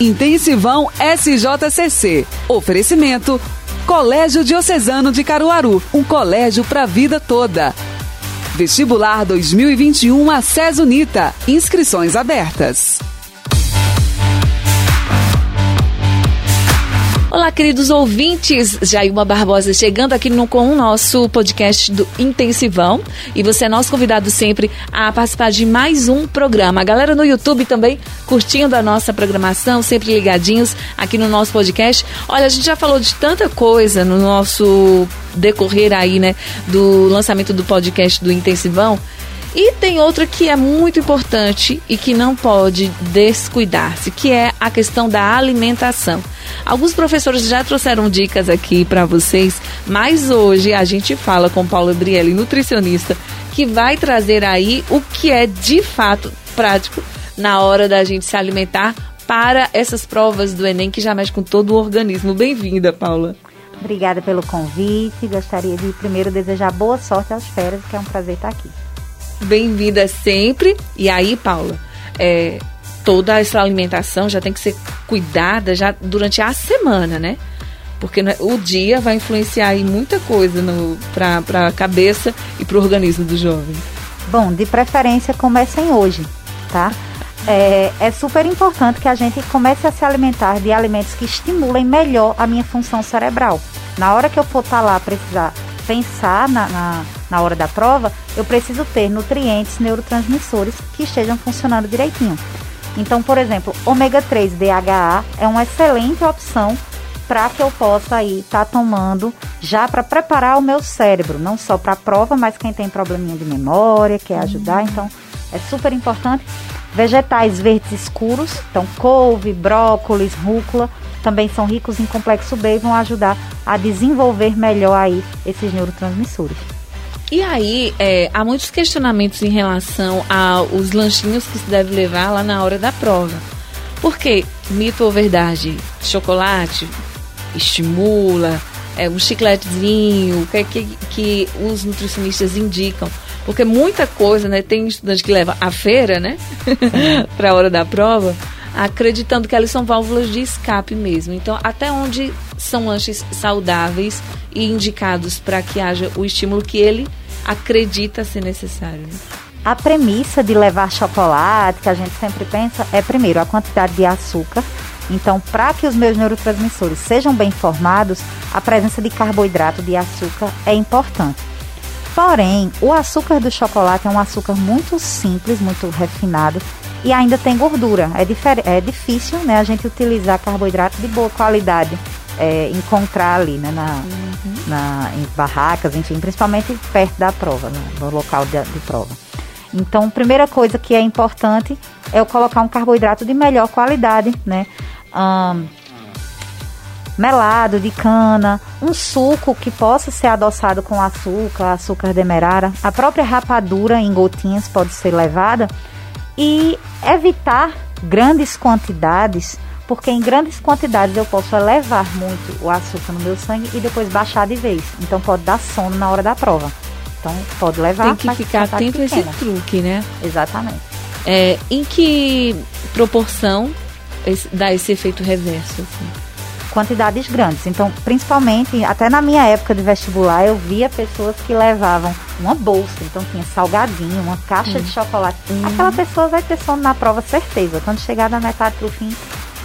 Intensivão SJCC. Oferecimento Colégio Diocesano de Caruaru, um colégio para a vida toda. Vestibular 2021 a Unita. Inscrições abertas. Olá, queridos ouvintes, Jailma Barbosa chegando aqui no, com o nosso podcast do Intensivão. E você é nosso convidado sempre a participar de mais um programa. A galera no YouTube também curtindo a nossa programação, sempre ligadinhos aqui no nosso podcast. Olha, a gente já falou de tanta coisa no nosso decorrer aí, né, do lançamento do podcast do Intensivão. E tem outra que é muito importante e que não pode descuidar-se, que é a questão da alimentação. Alguns professores já trouxeram dicas aqui para vocês, mas hoje a gente fala com Paula Brielli, nutricionista, que vai trazer aí o que é de fato prático na hora da gente se alimentar para essas provas do Enem que já mexe com todo o organismo. Bem-vinda, Paula. Obrigada pelo convite. Gostaria de primeiro desejar boa sorte aos férias, que é um prazer estar aqui. Bem-vinda sempre. E aí, Paula, é, toda essa alimentação já tem que ser cuidada já durante a semana, né? Porque né, o dia vai influenciar aí muita coisa para a cabeça e para o organismo do jovem. Bom, de preferência comecem hoje, tá? É, é, super importante que a gente comece a se alimentar de alimentos que estimulem melhor a minha função cerebral. Na hora que eu for estar tá lá precisar pensar na, na, na hora da prova, eu preciso ter nutrientes, neurotransmissores que estejam funcionando direitinho. Então, por exemplo, ômega 3 DHA é uma excelente opção para que eu possa aí estar tá tomando já para preparar o meu cérebro, não só para a prova, mas quem tem probleminha de memória, quer ajudar, então é super importante. Vegetais verdes escuros, então couve, brócolis, rúcula, também são ricos em complexo B e vão ajudar a desenvolver melhor aí esses neurotransmissores. E aí, é, há muitos questionamentos em relação aos lanchinhos que se deve levar lá na hora da prova. Porque, mito ou verdade, chocolate estimula, é, um chicletezinho, o que, que, que os nutricionistas indicam. Porque muita coisa, né? Tem estudante que leva a feira, né? para a hora da prova, acreditando que elas são válvulas de escape mesmo. Então, até onde são lanches saudáveis e indicados para que haja o estímulo que ele acredita ser necessário. Né? A premissa de levar chocolate, que a gente sempre pensa, é primeiro a quantidade de açúcar. Então, para que os meus neurotransmissores sejam bem formados, a presença de carboidrato, de açúcar, é importante. Porém, o açúcar do chocolate é um açúcar muito simples, muito refinado e ainda tem gordura. É, é difícil né, a gente utilizar carboidrato de boa qualidade é, encontrar ali, né, na, uhum. na, em barracas, enfim, principalmente perto da prova, né, no local de, de prova. Então, primeira coisa que é importante é eu colocar um carboidrato de melhor qualidade, né? Um, melado de cana, um suco que possa ser adoçado com açúcar, açúcar demerara, a própria rapadura em gotinhas pode ser levada e evitar grandes quantidades porque em grandes quantidades eu posso elevar muito o açúcar no meu sangue e depois baixar de vez. Então pode dar sono na hora da prova. Então pode levar. Tem que ficar atento a esse truque, né? Exatamente. É, em que proporção dá esse efeito reverso? Assim? Quantidades grandes. Então, principalmente, até na minha época de vestibular, eu via pessoas que levavam uma bolsa. Então, tinha salgadinho, uma caixa hum. de chocolate. Hum. Aquela pessoa vai ter sono na prova, certeza. Quando chegar da metade pro fim,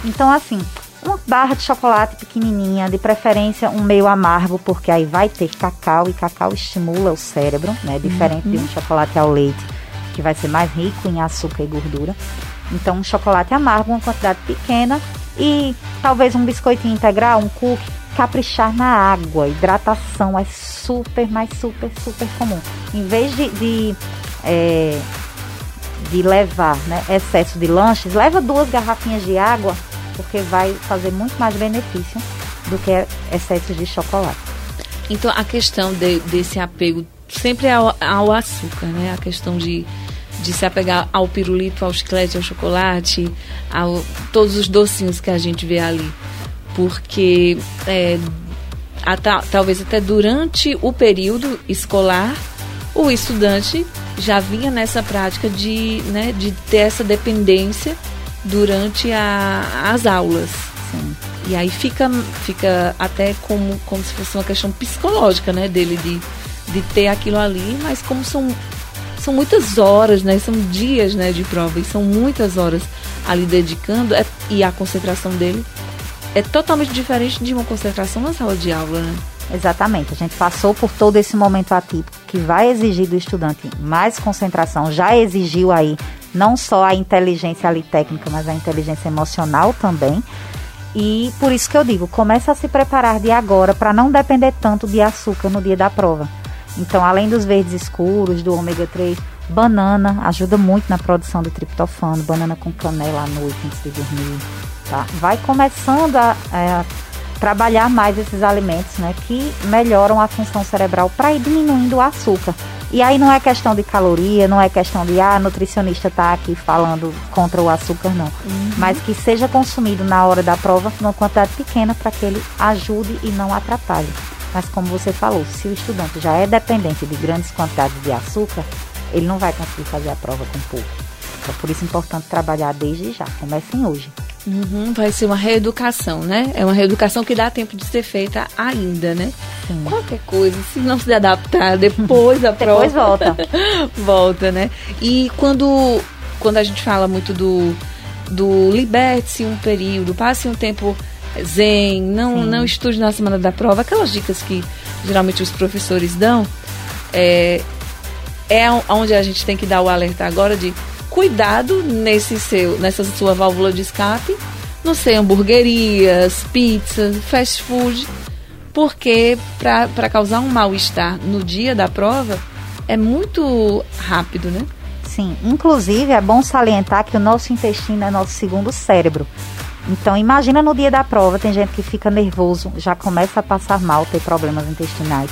então, assim, uma barra de chocolate pequenininha, de preferência um meio amargo, porque aí vai ter cacau e cacau estimula o cérebro, né? Diferente uhum. de um uhum. chocolate ao leite, que vai ser mais rico em açúcar e gordura. Então, um chocolate amargo, uma quantidade pequena e talvez um biscoitinho integral, um cookie, caprichar na água. Hidratação é super, mas super, super comum. Em vez de, de é, de levar né, excesso de lanches, leva duas garrafinhas de água porque vai fazer muito mais benefício do que excesso de chocolate. Então a questão de, desse apego sempre ao, ao, açúcar, né? A questão de, de se apegar ao pirulito, ao chiclete, ao chocolate, a todos os docinhos que a gente vê ali. Porque é, a, talvez até durante o período escolar, o estudante já vinha nessa prática de, né, de ter essa dependência durante a, as aulas. Sim. E aí fica, fica até como, como se fosse uma questão psicológica, né, dele de, de ter aquilo ali, mas como são, são muitas horas, né, são dias, né, de prova, e são muitas horas ali dedicando, é, e a concentração dele é totalmente diferente de uma concentração na sala de aula, né? Exatamente, a gente passou por todo esse momento atípico que vai exigir do estudante mais concentração, já exigiu aí não só a inteligência ali técnica, mas a inteligência emocional também. E por isso que eu digo, começa a se preparar de agora para não depender tanto de açúcar no dia da prova. Então, além dos verdes escuros, do ômega 3, banana ajuda muito na produção de triptofano, banana com canela à noite antes de dormir, tá? Vai começando a, a trabalhar mais esses alimentos, né, que melhoram a função cerebral para ir diminuindo o açúcar. E aí não é questão de caloria, não é questão de, ah, nutricionista tá aqui falando contra o açúcar, não. Uhum. Mas que seja consumido na hora da prova numa quantidade pequena para que ele ajude e não atrapalhe. Mas como você falou, se o estudante já é dependente de grandes quantidades de açúcar, ele não vai conseguir fazer a prova com pouco. Então por isso é importante trabalhar desde já. Comecem hoje. Uhum, vai ser uma reeducação, né? É uma reeducação que dá tempo de ser feita ainda, né? Sim. Qualquer coisa, se não se adaptar depois a prova. depois volta. volta, né? E quando, quando a gente fala muito do, do liberte-se um período, passe um tempo zen, não, não estude na semana da prova, aquelas dicas que geralmente os professores dão, é, é onde a gente tem que dar o alerta agora de cuidado nesse seu, nessa sua válvula de escape, não sei, hamburguerias, pizzas, fast food, porque para causar um mal-estar no dia da prova é muito rápido, né? Sim, inclusive é bom salientar que o nosso intestino é nosso segundo cérebro. Então, imagina no dia da prova, tem gente que fica nervoso, já começa a passar mal, ter problemas intestinais.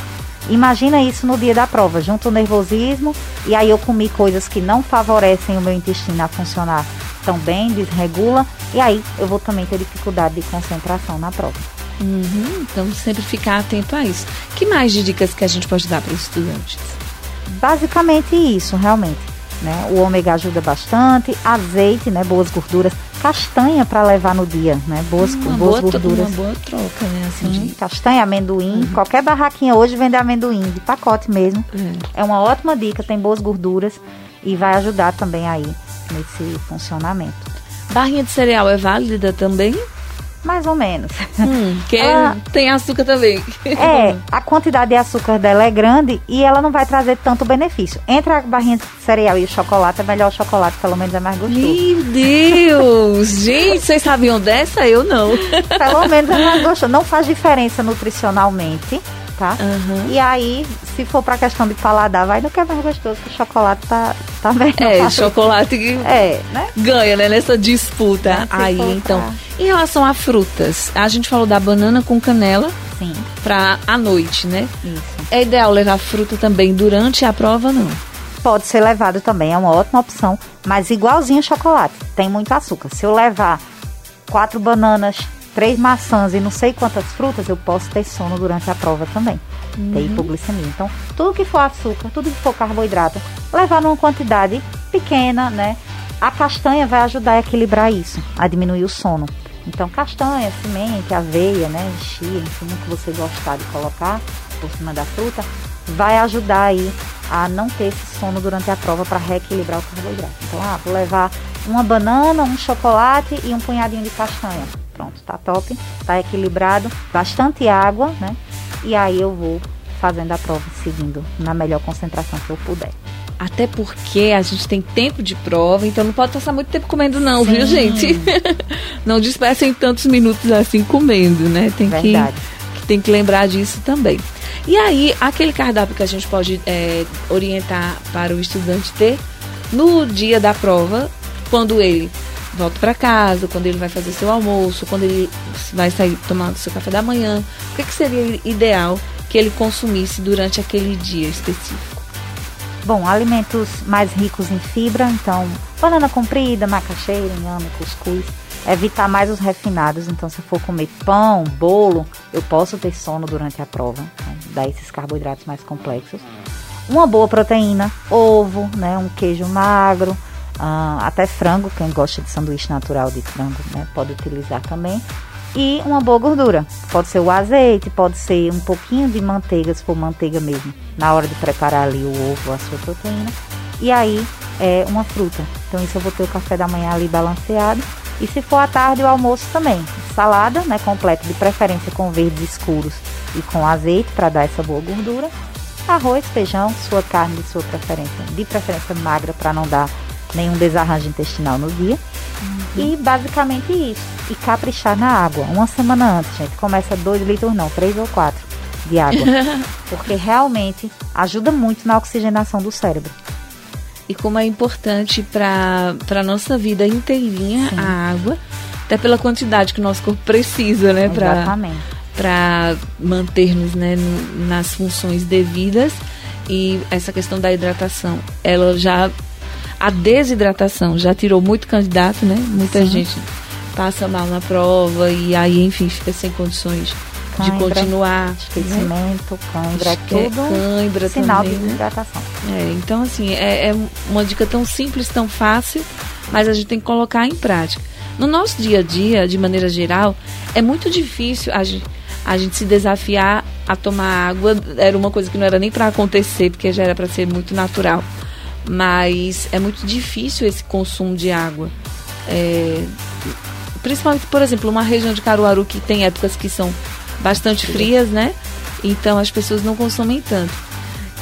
Imagina isso no dia da prova, junto o nervosismo e aí eu comi coisas que não favorecem o meu intestino a funcionar tão bem, desregula, e aí eu vou também ter dificuldade de concentração na prova. Uhum, então sempre ficar atento a isso. Que mais de dicas que a gente pode dar para os estudantes? Basicamente isso, realmente. Né? O ômega ajuda bastante, azeite, né? boas gorduras castanha para levar no dia, né? Boas, uma boas boa gorduras. Uma boa troca, né? Assim, Sim, de... castanha, amendoim. Uhum. Qualquer barraquinha hoje vende amendoim, de pacote mesmo. É. é uma ótima dica, tem boas gorduras e vai ajudar também aí nesse funcionamento. Barrinha de cereal é válida também? Mais ou menos. Hum, que ela, tem açúcar também. É, a quantidade de açúcar dela é grande e ela não vai trazer tanto benefício. Entre a barrinha de cereal e o chocolate, é melhor o chocolate, pelo menos é mais gostoso. Meu Deus! Gente, vocês sabiam dessa? Eu não. Pelo menos é mais gostoso. Não faz diferença nutricionalmente tá? Uhum. E aí, se for pra questão de paladar, vai no que é mais gostoso, que o chocolate tá, tá bem. É, chocolate que é, né? ganha, né? Nessa disputa. aí, então. Em relação a frutas, a gente falou da banana com canela. Sim. Pra a noite, né? Isso. É ideal levar fruta também durante a prova, não? Pode ser levado também, é uma ótima opção, mas igualzinho chocolate, tem muito açúcar. Se eu levar quatro bananas três maçãs e não sei quantas frutas, eu posso ter sono durante a prova também. Uhum. Ter hipoglicemia. Então, tudo que for açúcar, tudo que for carboidrato, levar numa quantidade pequena, né? A castanha vai ajudar a equilibrar isso, a diminuir o sono. Então, castanha, semente, aveia, né? Chia, enfim, o que você gostar de colocar por cima da fruta, vai ajudar aí a não ter esse sono durante a prova para reequilibrar o carboidrato. Então, ah, vou levar uma banana, um chocolate e um punhadinho de castanha Pronto, tá top, tá equilibrado, bastante água, né? E aí eu vou fazendo a prova seguindo na melhor concentração que eu puder. Até porque a gente tem tempo de prova, então não pode passar muito tempo comendo não, Sim. viu, gente? não dispensem tantos minutos assim comendo, né? Tem Verdade. que, que tem que lembrar disso também. E aí, aquele cardápio que a gente pode é, orientar para o estudante ter no dia da prova, quando ele volta para casa, quando ele vai fazer seu almoço, quando ele vai sair tomar seu café da manhã. O que, que seria ideal que ele consumisse durante aquele dia específico? Bom, alimentos mais ricos em fibra, então banana comprida, macaxeira, inhame, cuscuz. Evitar mais os refinados, então se eu for comer pão, bolo, eu posso ter sono durante a prova, então, dar esses carboidratos mais complexos. Uma boa proteína, ovo, né, um queijo magro, Uh, até frango, quem gosta de sanduíche natural de frango, né, pode utilizar também. E uma boa gordura. Pode ser o azeite, pode ser um pouquinho de manteiga, se for manteiga mesmo, na hora de preparar ali o ovo, a sua proteína. E aí, é uma fruta. Então, isso eu vou ter o café da manhã ali balanceado. E se for à tarde, o almoço também. Salada, né, completa, de preferência com verdes escuros e com azeite para dar essa boa gordura. Arroz, feijão, sua carne de sua preferência, de preferência magra para não dar nenhum desarranjo intestinal no dia. Uhum. E basicamente isso. E caprichar na água. Uma semana antes, gente. Começa 2 litros, não, 3 ou 4 de água. porque realmente ajuda muito na oxigenação do cérebro. E como é importante para a nossa vida inteirinha Sim. a água, até pela quantidade que o nosso corpo precisa, né? Exatamente. Para manter-nos né, nas funções devidas. E essa questão da hidratação, ela já a desidratação já tirou muito candidato, né? Muita Sim. gente passa mal na prova e aí, enfim, fica sem condições cãibra, de continuar. Esquecimento, né? cãibra, é tudo cãibra sinal também, de desidratação. Né? É, então, assim, é, é uma dica tão simples, tão fácil, mas a gente tem que colocar em prática. No nosso dia a dia, de maneira geral, é muito difícil a gente, a gente se desafiar a tomar água. Era uma coisa que não era nem para acontecer, porque já era para ser muito natural mas é muito difícil esse consumo de água. É, principalmente, por exemplo, uma região de Caruaru que tem épocas que são bastante frias, né? Então as pessoas não consomem tanto.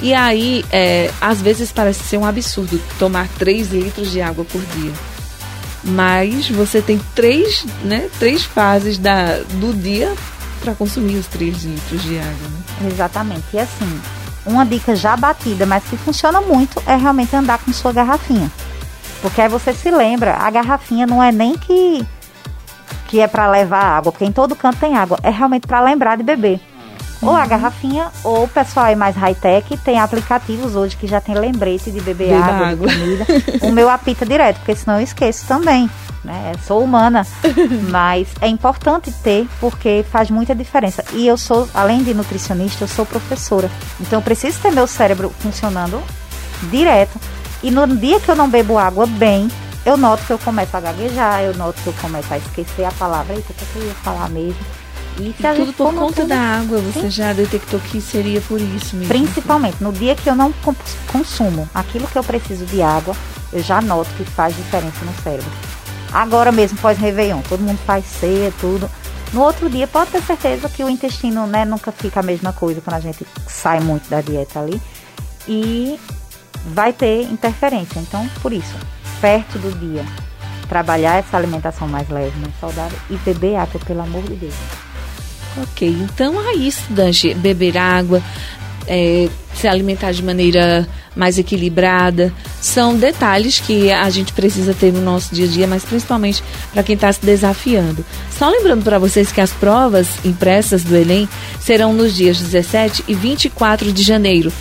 E aí, é, às vezes parece ser um absurdo tomar 3 litros de água por dia. Mas você tem três, né, três fases da, do dia para consumir os 3 litros de água. Né? Exatamente. E assim, uma dica já batida, mas que funciona muito, é realmente andar com sua garrafinha. Porque aí você se lembra, a garrafinha não é nem que que é para levar água, porque em todo canto tem água, é realmente para lembrar de beber. Ou a garrafinha, ou o pessoal é mais high-tech, tem aplicativos hoje que já tem lembrete de beber Beba água, água. De comida. o meu apita direto, porque senão eu esqueço também né? Sou humana, mas é importante ter porque faz muita diferença. E eu sou, além de nutricionista, eu sou professora. Então eu preciso ter meu cérebro funcionando direto. E no dia que eu não bebo água bem, eu noto que eu começo a gaguejar, eu noto que eu começo a esquecer a palavra. Eita, o que, é que eu ia falar mesmo? E se e tudo por conta da água, você Sim. já detectou que seria por isso mesmo? Principalmente, no dia que eu não consumo aquilo que eu preciso de água, eu já noto que faz diferença no cérebro. Agora mesmo, pós-Réveillon, todo mundo faz ceia, tudo. No outro dia, pode ter certeza que o intestino né, nunca fica a mesma coisa quando a gente sai muito da dieta ali. E vai ter interferência. Então, por isso, perto do dia, trabalhar essa alimentação mais leve, mais saudável e beber água, pelo amor de Deus. Ok, então é isso, Danche. Beber água, é, se alimentar de maneira mais equilibrada. São detalhes que a gente precisa ter no nosso dia a dia, mas principalmente para quem está se desafiando. Só lembrando para vocês que as provas impressas do Enem serão nos dias 17 e 24 de janeiro.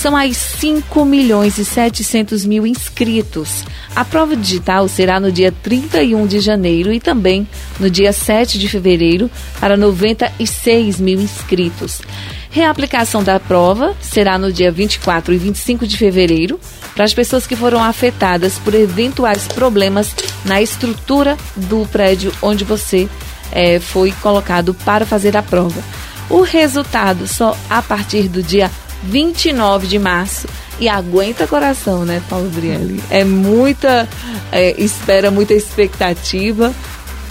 São aí 5 milhões e 700 mil inscritos. A prova digital será no dia 31 de janeiro e também no dia 7 de fevereiro para 96 mil inscritos. Reaplicação da prova será no dia 24 e 25 de fevereiro para as pessoas que foram afetadas por eventuais problemas na estrutura do prédio onde você é, foi colocado para fazer a prova. O resultado só a partir do dia 29 de março. E aguenta coração, né, Paulo Brielli? É muita é, espera, muita expectativa,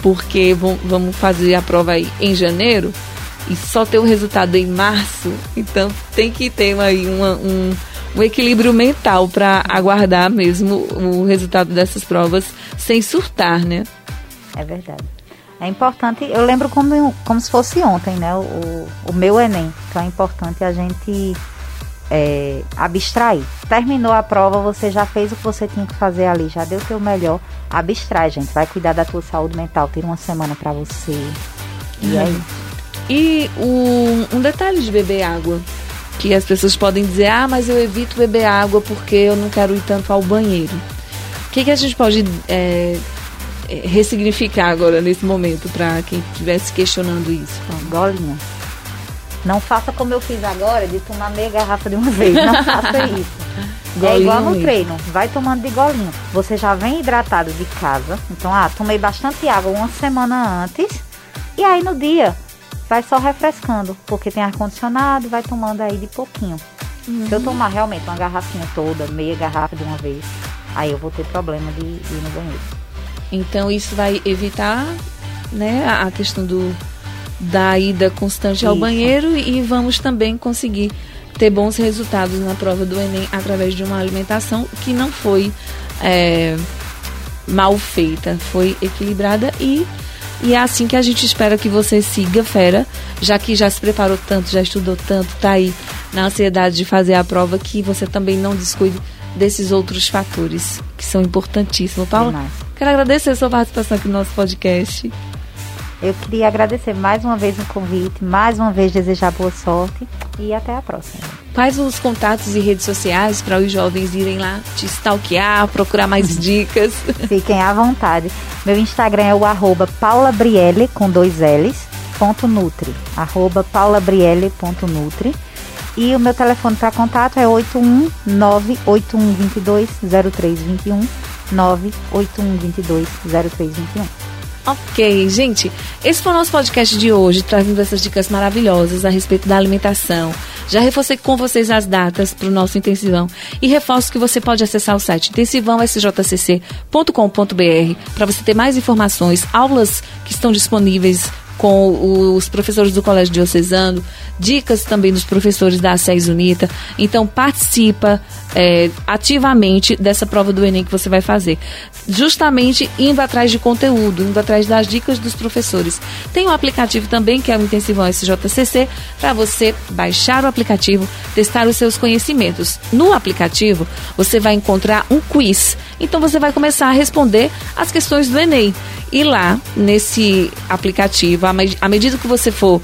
porque vamos fazer a prova aí em janeiro e só ter o resultado em março, então tem que ter aí uma, um, um equilíbrio mental para aguardar mesmo o resultado dessas provas sem surtar, né? É verdade. É importante, eu lembro como, como se fosse ontem, né? O, o meu Enem. Então é importante a gente é, abstrair. Terminou a prova, você já fez o que você tinha que fazer ali, já deu o seu melhor. Abstrai, gente. Vai cuidar da tua saúde mental. Tira uma semana para você. E é uhum. isso. E um, um detalhe de beber água, que as pessoas podem dizer, ah, mas eu evito beber água porque eu não quero ir tanto ao banheiro. O que, que a gente pode é, é ressignificar agora nesse momento para quem estivesse questionando isso? Golinha. Não faça como eu fiz agora, de tomar meia garrafa de uma vez. Não faça isso. É igual no treino, vai tomando de golinho. Você já vem hidratado de casa. Então, ah, tomei bastante água uma semana antes. E aí no dia, vai só refrescando. Porque tem ar-condicionado, vai tomando aí de pouquinho. Se eu tomar realmente uma garrafinha toda, meia garrafa de uma vez, aí eu vou ter problema de, ir no banheiro. Então isso vai evitar né, a questão do, da ida constante ao Isso. banheiro e vamos também conseguir ter bons resultados na prova do Enem através de uma alimentação que não foi é, mal feita, foi equilibrada e, e é assim que a gente espera que você siga, Fera, já que já se preparou tanto, já estudou tanto, tá aí na ansiedade de fazer a prova, que você também não descuide desses outros fatores que são importantíssimos. Paulo, Demais. quero agradecer a sua participação aqui no nosso podcast. Eu queria agradecer mais uma vez o convite, mais uma vez desejar boa sorte e até a próxima. Quais os contatos e redes sociais para os jovens irem lá te stalkear, procurar mais dicas? Fiquem à vontade. Meu Instagram é o arroba paulabrielle, com dois L's, ponto Nutri. Arroba paulabrielle.nutri. E o meu telefone para contato é 81981220321, 981220321. Ok, gente, esse foi o nosso podcast de hoje, trazendo essas dicas maravilhosas a respeito da alimentação. Já reforcei com vocês as datas para o nosso intensivão e reforço que você pode acessar o site intensivãosjcc.com.br para você ter mais informações, aulas que estão disponíveis com os professores do Colégio Diocesano, dicas também dos professores da SES Unita. Então participa é, ativamente dessa prova do Enem que você vai fazer. Justamente indo atrás de conteúdo, indo atrás das dicas dos professores. Tem um aplicativo também que é o Intensivão SJCC para você baixar o aplicativo, testar os seus conhecimentos. No aplicativo você vai encontrar um quiz. Então você vai começar a responder as questões do Enem. E lá, nesse aplicativo, à me- à medida que você for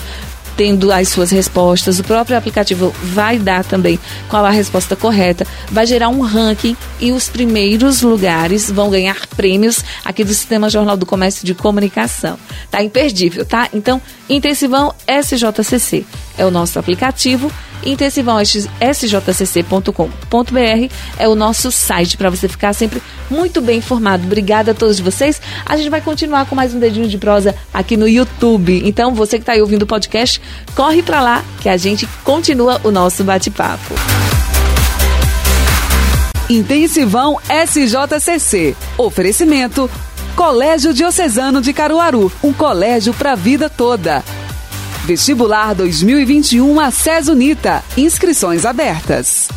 tendo as suas respostas, o próprio aplicativo vai dar também qual a resposta correta, vai gerar um ranking e os primeiros lugares vão ganhar prêmios aqui do Sistema Jornal do Comércio de Comunicação. Tá imperdível, tá? Então, Intensivão SJCC é o nosso aplicativo, Intensivão sjcc.com.br é o nosso site para você ficar sempre muito bem informado. Obrigada a todos vocês. A gente vai continuar com mais um dedinho de prosa aqui no YouTube. Então, você que está aí ouvindo o podcast, corre para lá que a gente continua o nosso bate-papo. Intensivão SJCC. Oferecimento: Colégio Diocesano de Caruaru, um colégio para a vida toda. Vestibular 2021 a SES Unita. Inscrições abertas.